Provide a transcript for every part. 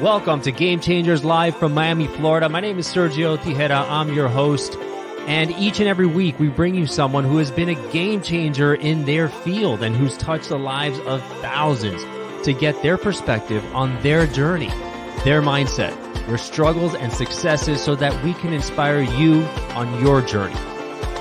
Welcome to Game Changers live from Miami, Florida. My name is Sergio Tigera. I'm your host. And each and every week, we bring you someone who has been a game changer in their field and who's touched the lives of thousands to get their perspective on their journey, their mindset, their struggles and successes so that we can inspire you on your journey.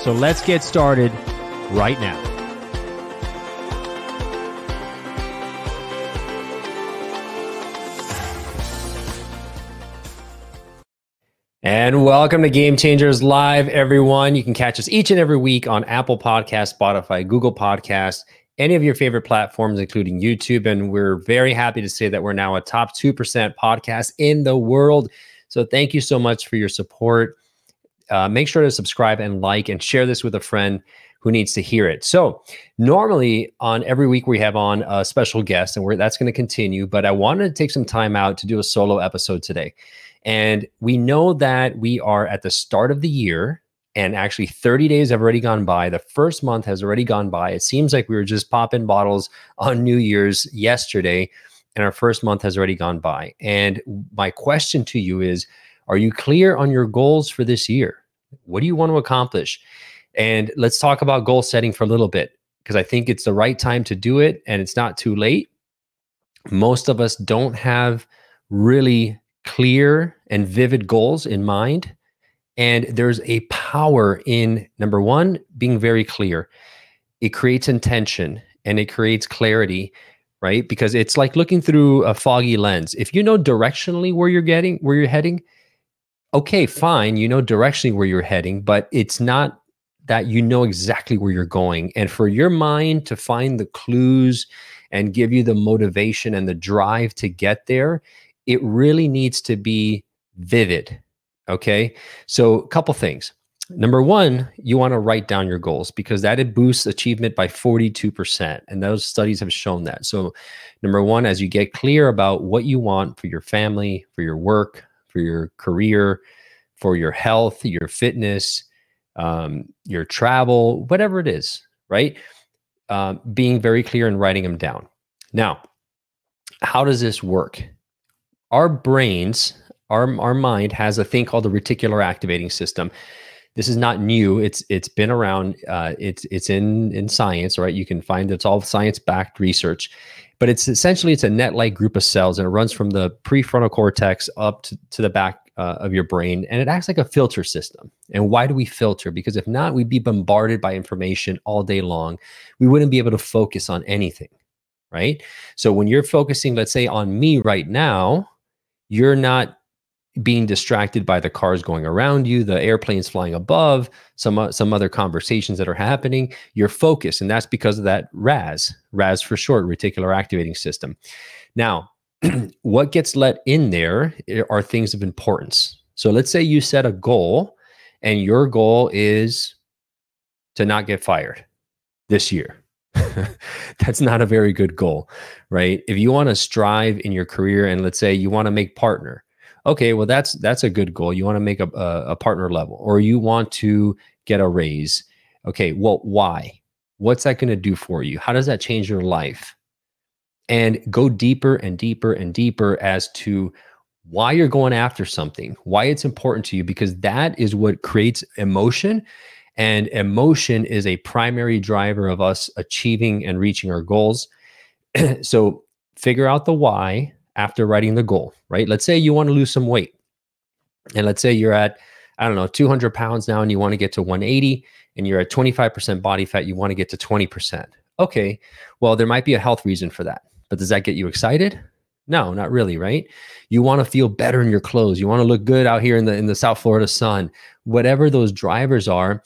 So let's get started right now. And welcome to Game Changers Live, everyone. You can catch us each and every week on Apple Podcast, Spotify, Google Podcast, any of your favorite platforms, including YouTube. And we're very happy to say that we're now a top 2% podcast in the world. So thank you so much for your support. Uh, make sure to subscribe and like and share this with a friend who needs to hear it. So normally on every week we have on a special guest and that's going to continue, but I wanted to take some time out to do a solo episode today. And we know that we are at the start of the year, and actually 30 days have already gone by. The first month has already gone by. It seems like we were just popping bottles on New Year's yesterday, and our first month has already gone by. And my question to you is Are you clear on your goals for this year? What do you want to accomplish? And let's talk about goal setting for a little bit because I think it's the right time to do it and it's not too late. Most of us don't have really clear and vivid goals in mind. And there's a power in number one, being very clear. It creates intention and it creates clarity, right? Because it's like looking through a foggy lens. If you know directionally where you're getting, where you're heading, okay, fine, you know directionally where you're heading, but it's not that you know exactly where you're going. And for your mind to find the clues and give you the motivation and the drive to get there, it really needs to be vivid. Okay. So, a couple things. Number one, you want to write down your goals because that boosts achievement by 42%. And those studies have shown that. So, number one, as you get clear about what you want for your family, for your work, for your career, for your health, your fitness, um, your travel, whatever it is, right? Uh, being very clear and writing them down. Now, how does this work? Our brains, our, our mind has a thing called the reticular activating system. This is not new. It's it's been around. Uh, it's it's in in science, right? You can find it's all science backed research, but it's essentially it's a net like group of cells, and it runs from the prefrontal cortex up to, to the back uh, of your brain, and it acts like a filter system. And why do we filter? Because if not, we'd be bombarded by information all day long. We wouldn't be able to focus on anything, right? So when you're focusing, let's say on me right now, you're not being distracted by the cars going around you, the airplanes flying above, some uh, some other conversations that are happening. You're focused, and that's because of that RAS, RAS for short, reticular activating system. Now, what gets let in there eh, are things of importance. So let's say you set a goal, and your goal is to not get fired this year. that's not a very good goal, right? If you want to strive in your career and let's say you want to make partner, okay, well that's that's a good goal. You want to make a, a, a partner level, or you want to get a raise. Okay, well, why? What's that going to do for you? How does that change your life? And go deeper and deeper and deeper as to why you're going after something, why it's important to you, because that is what creates emotion and emotion is a primary driver of us achieving and reaching our goals. so figure out the why after writing the goal, right? Let's say you want to lose some weight. And let's say you're at, I don't know, 200 pounds now and you want to get to 180 and you're at 25% body fat, you want to get to 20%. Okay, well, there might be a health reason for that. But does that get you excited? No, not really, right? You want to feel better in your clothes. You want to look good out here in the in the South Florida sun. Whatever those drivers are,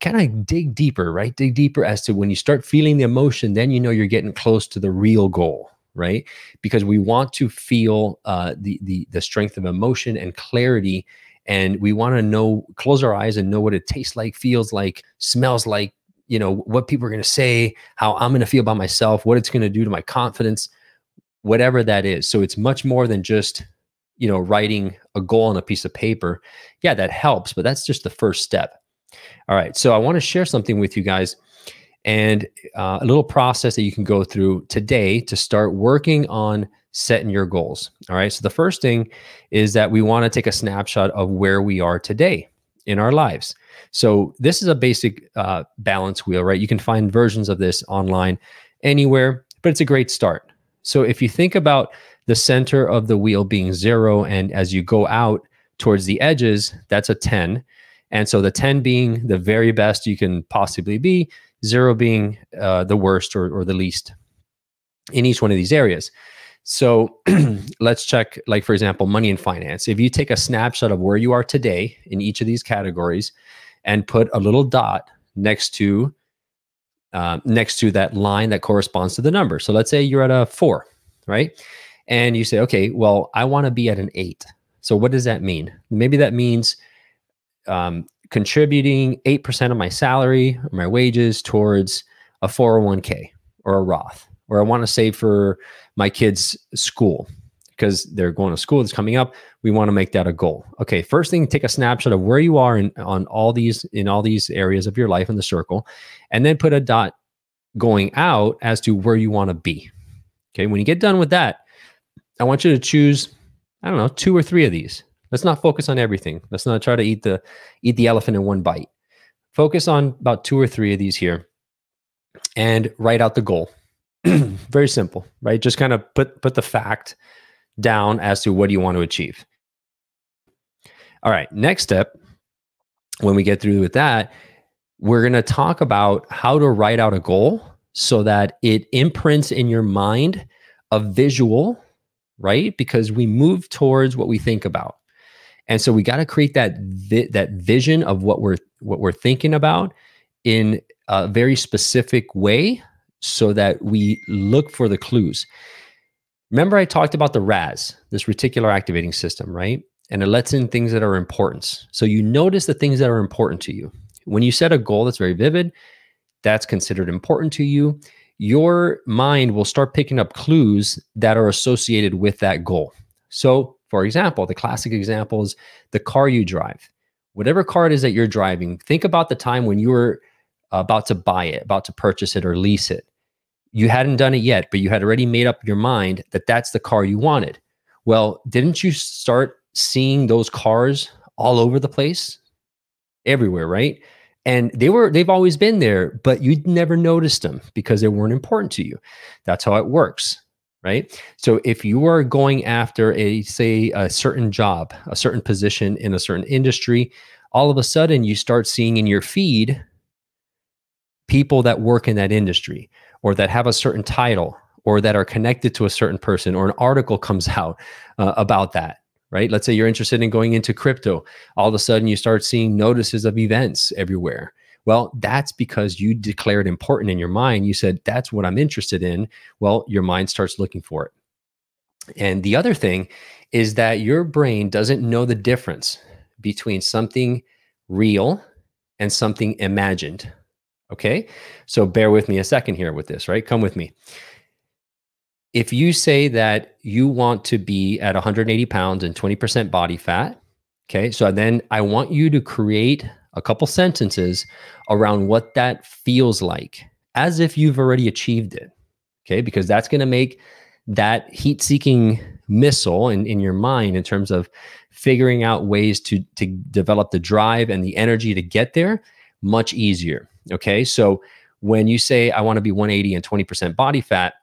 kind of dig deeper, right? Dig deeper as to when you start feeling the emotion, then you know you're getting close to the real goal, right? Because we want to feel uh, the the the strength of emotion and clarity, and we want to know, close our eyes and know what it tastes like, feels like, smells like, you know, what people are going to say, how I'm going to feel about myself, what it's going to do to my confidence, whatever that is. So it's much more than just you know writing a goal on a piece of paper. Yeah, that helps, but that's just the first step all right. So I want to share something with you guys. and uh, a little process that you can go through today to start working on setting your goals. All right. So the first thing is that we want to take a snapshot of where we are today in our lives. So this is a basic uh, balance wheel, right? You can find versions of this online anywhere, but it's a great start. So if you think about the center of the wheel being zero, and as you go out towards the edges, that's a 10. And so the 10 being the very best you can possibly be, zero being uh, the worst or, or the least in each one of these areas. So let's check, like, for example, money and finance. If you take a snapshot of where you are today in each of these categories and put a little dot next to uh, next to that line that corresponds to the number. So let's say you're at a four, right? And you say, okay, well, I want to be at an eight. So what does that mean? Maybe that means um, contributing 8% of my salary or my wages towards a 401k or a Roth, or I want to save for my kids' school because they're going to school that's coming up. We want to make that a goal. Okay, first thing, take a snapshot of where you are in on all these in all these areas of your life in the circle, and then put a dot going out as to where you want to be. Okay, when you get done with that, I want you to choose, I don't know, two or three of these. Let's not focus on everything. Let's not try to eat the eat the elephant in one bite. Focus on about two or three of these here and write out the goal. Very simple, right? Just kind of put put the fact down as to what do you want to achieve. All right, next step when we get through with that, we're going to talk about how to write out a goal so that it imprints in your mind a visual, right? Because we move towards what we think about. And so we got to create that vi- that vision of what we're what we're thinking about in a very specific way so that we look for the clues. Remember, I talked about the RAS, this reticular activating system, right? And it lets in things that are important. So you notice the things that are important to you. When you set a goal that's very vivid, that's considered important to you, your mind will start picking up clues that are associated with that goal. So, for example, the classic example is the car you drive. Whatever car it is that you're driving, think about the time when you were about to buy it, about to purchase it or lease it you hadn't done it yet, but you had already made up your mind that that's the car you wanted. Well, didn't you start seeing those cars all over the place? Everywhere, right? And they were they've always been there, but you'd never noticed them because they weren't important to you. That's how it works, right? So if you are going after a say a certain job, a certain position in a certain industry, all of a sudden you start seeing in your feed people that work in that industry or that have a certain title or that are connected to a certain person or an article comes out uh, about that right let's say you're interested in going into crypto all of a sudden you start seeing notices of events everywhere well that's because you declared important in your mind you said that's what i'm interested in well your mind starts looking for it and the other thing is that your brain doesn't know the difference between something real and something imagined Okay. So bear with me a second here with this, right? Come with me. If you say that you want to be at 180 pounds and 20% body fat, okay, so then I want you to create a couple sentences around what that feels like as if you've already achieved it. Okay. Because that's going to make that heat seeking missile in, in your mind in terms of figuring out ways to, to develop the drive and the energy to get there much easier. Okay. So when you say, I want to be 180 and 20% body fat,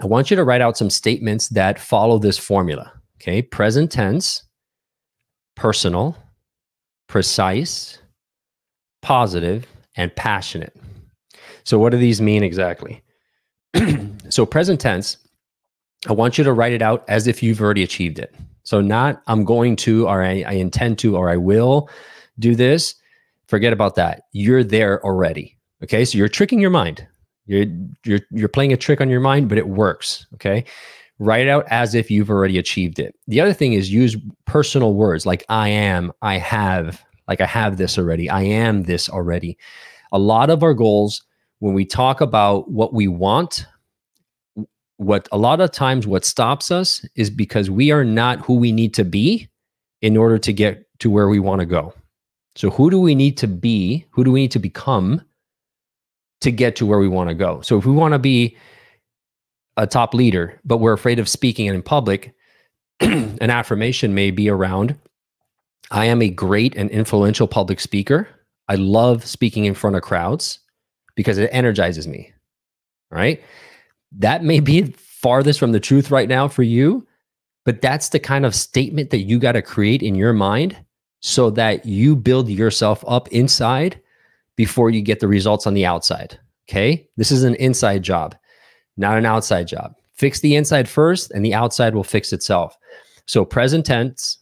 I want you to write out some statements that follow this formula. Okay. Present tense, personal, precise, positive, and passionate. So, what do these mean exactly? so, present tense, I want you to write it out as if you've already achieved it. So, not I'm going to, or I, I intend to, or I will do this forget about that. You're there already. Okay. So you're tricking your mind. You're you're you're playing a trick on your mind, but it works. Okay. Write it out as if you've already achieved it. The other thing is use personal words like I am, I have, like I have this already, I am this already. A lot of our goals, when we talk about what we want, what a lot of times what stops us is because we are not who we need to be in order to get to where we want to go. So, who do we need to be? Who do we need to become to get to where we want to go. So if we want to be a top leader, but we're afraid of speaking in public, an affirmation may be around I am a great and influential public speaker. I love speaking in front of crowds because it energizes me. Right? That may be farthest from the truth right now for you, but that's the kind of statement that you got to create in your mind so that you build yourself up inside before you get the results on the outside. Okay. This is an inside job, not an outside job. Fix the inside first, and the outside will fix itself. So, present tense,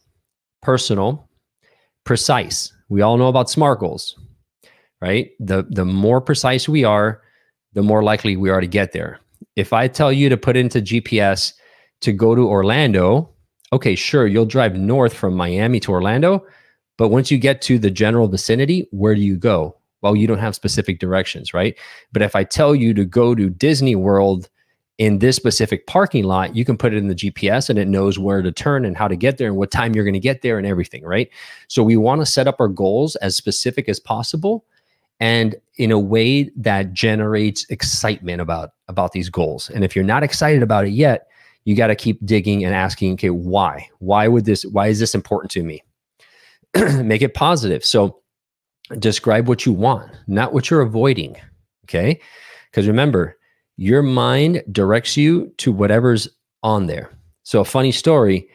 personal, precise. We all know about SMART goals, right? The, the more precise we are, the more likely we are to get there. If I tell you to put into GPS to go to Orlando, okay, sure, you'll drive north from Miami to Orlando. But once you get to the general vicinity, where do you go? Well, you don't have specific directions, right? But if I tell you to go to Disney World in this specific parking lot, you can put it in the GPS and it knows where to turn and how to get there and what time you're going to get there and everything, right? So we want to set up our goals as specific as possible and in a way that generates excitement about about these goals. And if you're not excited about it yet, you got to keep digging and asking, okay, why? Why would this why is this important to me? Make it positive. So describe what you want, not what you're avoiding. Okay. Because remember, your mind directs you to whatever's on there. So, a funny story,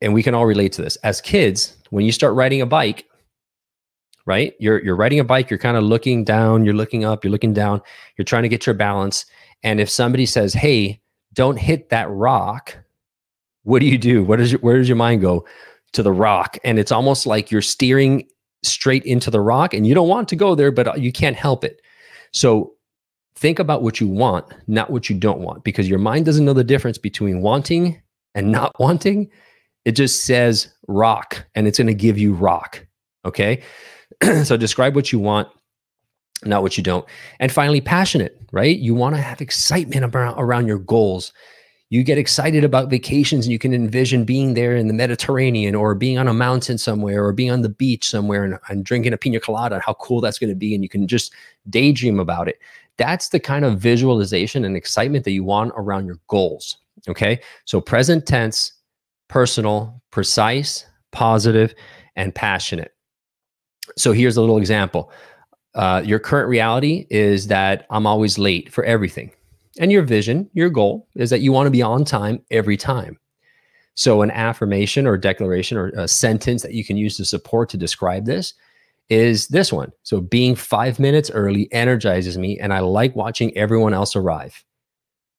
and we can all relate to this. As kids, when you start riding a bike, right? You're you're riding a bike, you're kind of looking down, you're looking up, you're looking down, you're trying to get your balance. And if somebody says, "Hey, don't hit that rock," what do you do? What is your, where does your mind go? To the rock, and it's almost like you're steering straight into the rock and you don't want to go there, but uh, you can't help it. So think about what you want, not what you don't want, because your mind doesn't know the difference between wanting and not wanting. It just says rock and it's going to give you rock. Okay. so describe what you want, not what you don't. And finally, passionate, right? You want to have excitement around, around your goals you get excited about vacations and you can envision being there in the Mediterranean or being on a mountain somewhere or being on the beach somewhere and, and drinking a pina colada and how cool that's going to be. And you can just daydream about it. That's the kind of visualization and excitement that you want around your goals. Okay. So present tense, personal, precise, positive, and passionate. So here's a little example. Uh, your current reality is that I'm always late for everything. And your vision, your goal is that you want to be on time every time. So, an affirmation or declaration or a sentence that you can use to support to describe this is this one. So, being five minutes early energizes me, and I like watching everyone else arrive.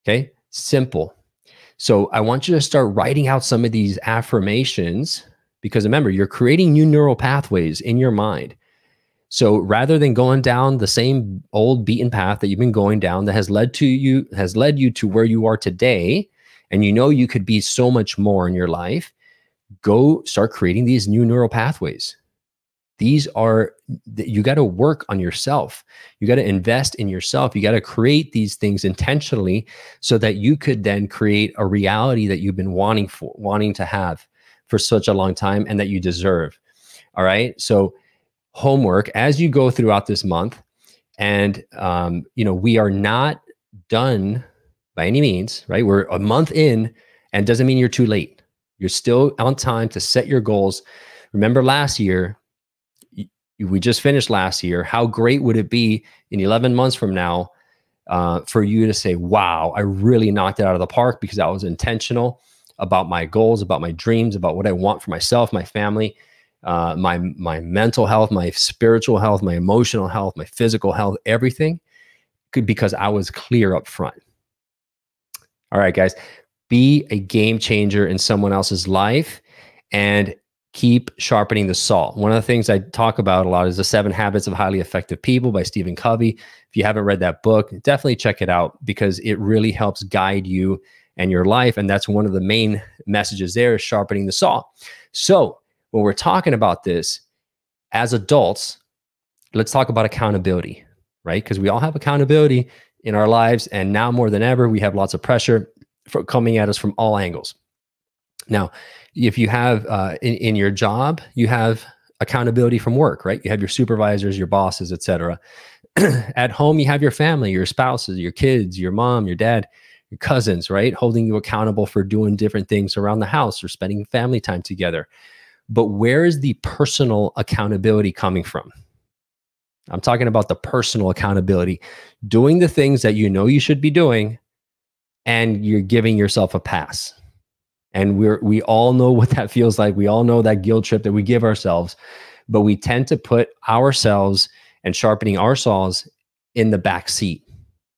Okay, simple. So, I want you to start writing out some of these affirmations because remember, you're creating new neural pathways in your mind. So rather than going down the same old beaten path that you've been going down that has led to you has led you to where you are today and you know you could be so much more in your life, go start creating these new neural pathways. These are you got to work on yourself. You got to invest in yourself. You got to create these things intentionally so that you could then create a reality that you've been wanting for wanting to have for such a long time and that you deserve. All right? So homework as you go throughout this month. And, um, you know, we are not done by any means, right? We're a month in and doesn't mean you're too late. You're still on time to set your goals. Remember last year, we just finished last year. How great would it be in 11 months from now uh, for you to say, wow, I really knocked it out of the park because I was intentional about my goals, about my dreams, about what I want for myself, my family, uh, my my mental health, my spiritual health, my emotional health, my physical health, everything, because I was clear up front. All right, guys, be a game changer in someone else's life, and keep sharpening the saw. One of the things I talk about a lot is the Seven Habits of Highly Effective People by Stephen Covey. If you haven't read that book, definitely check it out because it really helps guide you and your life. And that's one of the main messages there is sharpening the saw. So when we're talking about this as adults, let's talk about accountability, right? Because we all have accountability in our lives. And now more than ever, we have lots of pressure for coming at us from all angles. Now, if you have uh, in, in your job, you have accountability from work, right? You have your supervisors, your bosses, etc. at home, you have your family, your spouses, your kids, your mom, your dad, your cousins, right? Holding you accountable for doing different things around the house or spending family time together. But where is the personal accountability coming from? I'm talking about the personal accountability, doing the things that you know you should be doing, and you're giving yourself a pass. And we're we all know what that feels like. We all know that guilt trip that we give ourselves, but we tend to put ourselves and sharpening our saws in the back seat.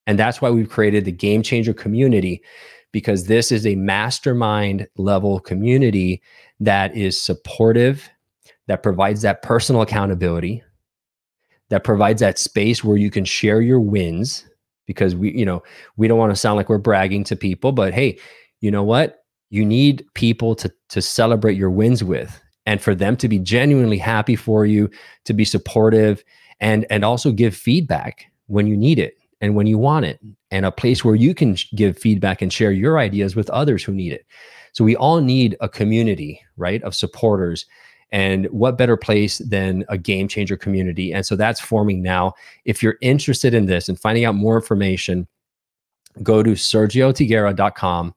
And that's why we've created the game changer community because this is a mastermind level community that is supportive, that provides that personal accountability, that provides that space where you can share your wins because we, you know, we don't want to sound like we're bragging to people, but hey, you know what? You need people to to celebrate your wins with and for them to be genuinely happy for you, to be supportive and and also give feedback when you need it and when you want it and a place where you can give feedback and share your ideas with others who need it. So we all need a community, right, of supporters and what better place than a game changer community? And so that's forming now. If you're interested in this and finding out more information, go to sergiotigera.com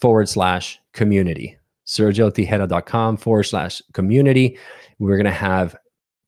forward slash community. sergiotigera.com forward slash community. We're going to have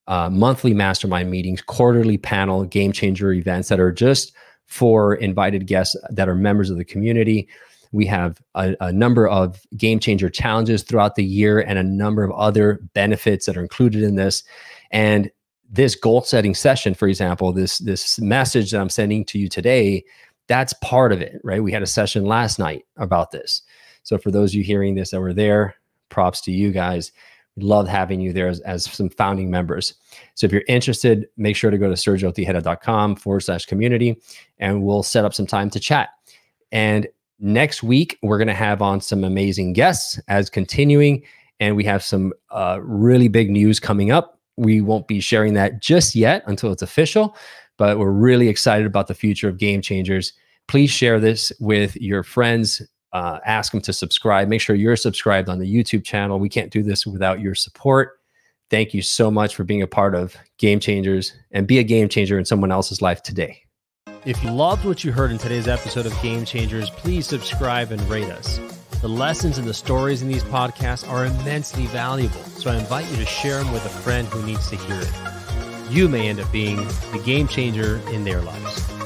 uh, monthly mastermind meetings, quarterly panel, game changer events that are just for invited guests that are members of the community. We have a, a, number of game changer challenges throughout the year and a number of other benefits that are included in this. And this goal setting session, for example, this this message that I'm sending to you today, that's part of it, right? We had a session last night about this. So for those of you hearing this that were there, props to you guys. We love having you there as, as some founding members. So if you're interested, make sure to go to sergiotigera.com forward slash community and we'll set up some time to chat. And Next week, we're going to have on some amazing guests as continuing, and we have some uh, really big news coming up. We won't be sharing that just yet until it's official, but we're really excited about the future of Game Changers. Please share this with your friends. Uh, ask them to subscribe. Make sure you're subscribed on the YouTube channel. We can't do this without your support. Thank you so much for being a part of Game Changers and be a game changer in someone else's life today. If you loved what you heard in today's episode of Game Changers, please subscribe and rate us. The lessons and the stories in these podcasts are immensely valuable, so I invite you to share them with a friend who needs to hear it. You may end up being the game changer in their lives.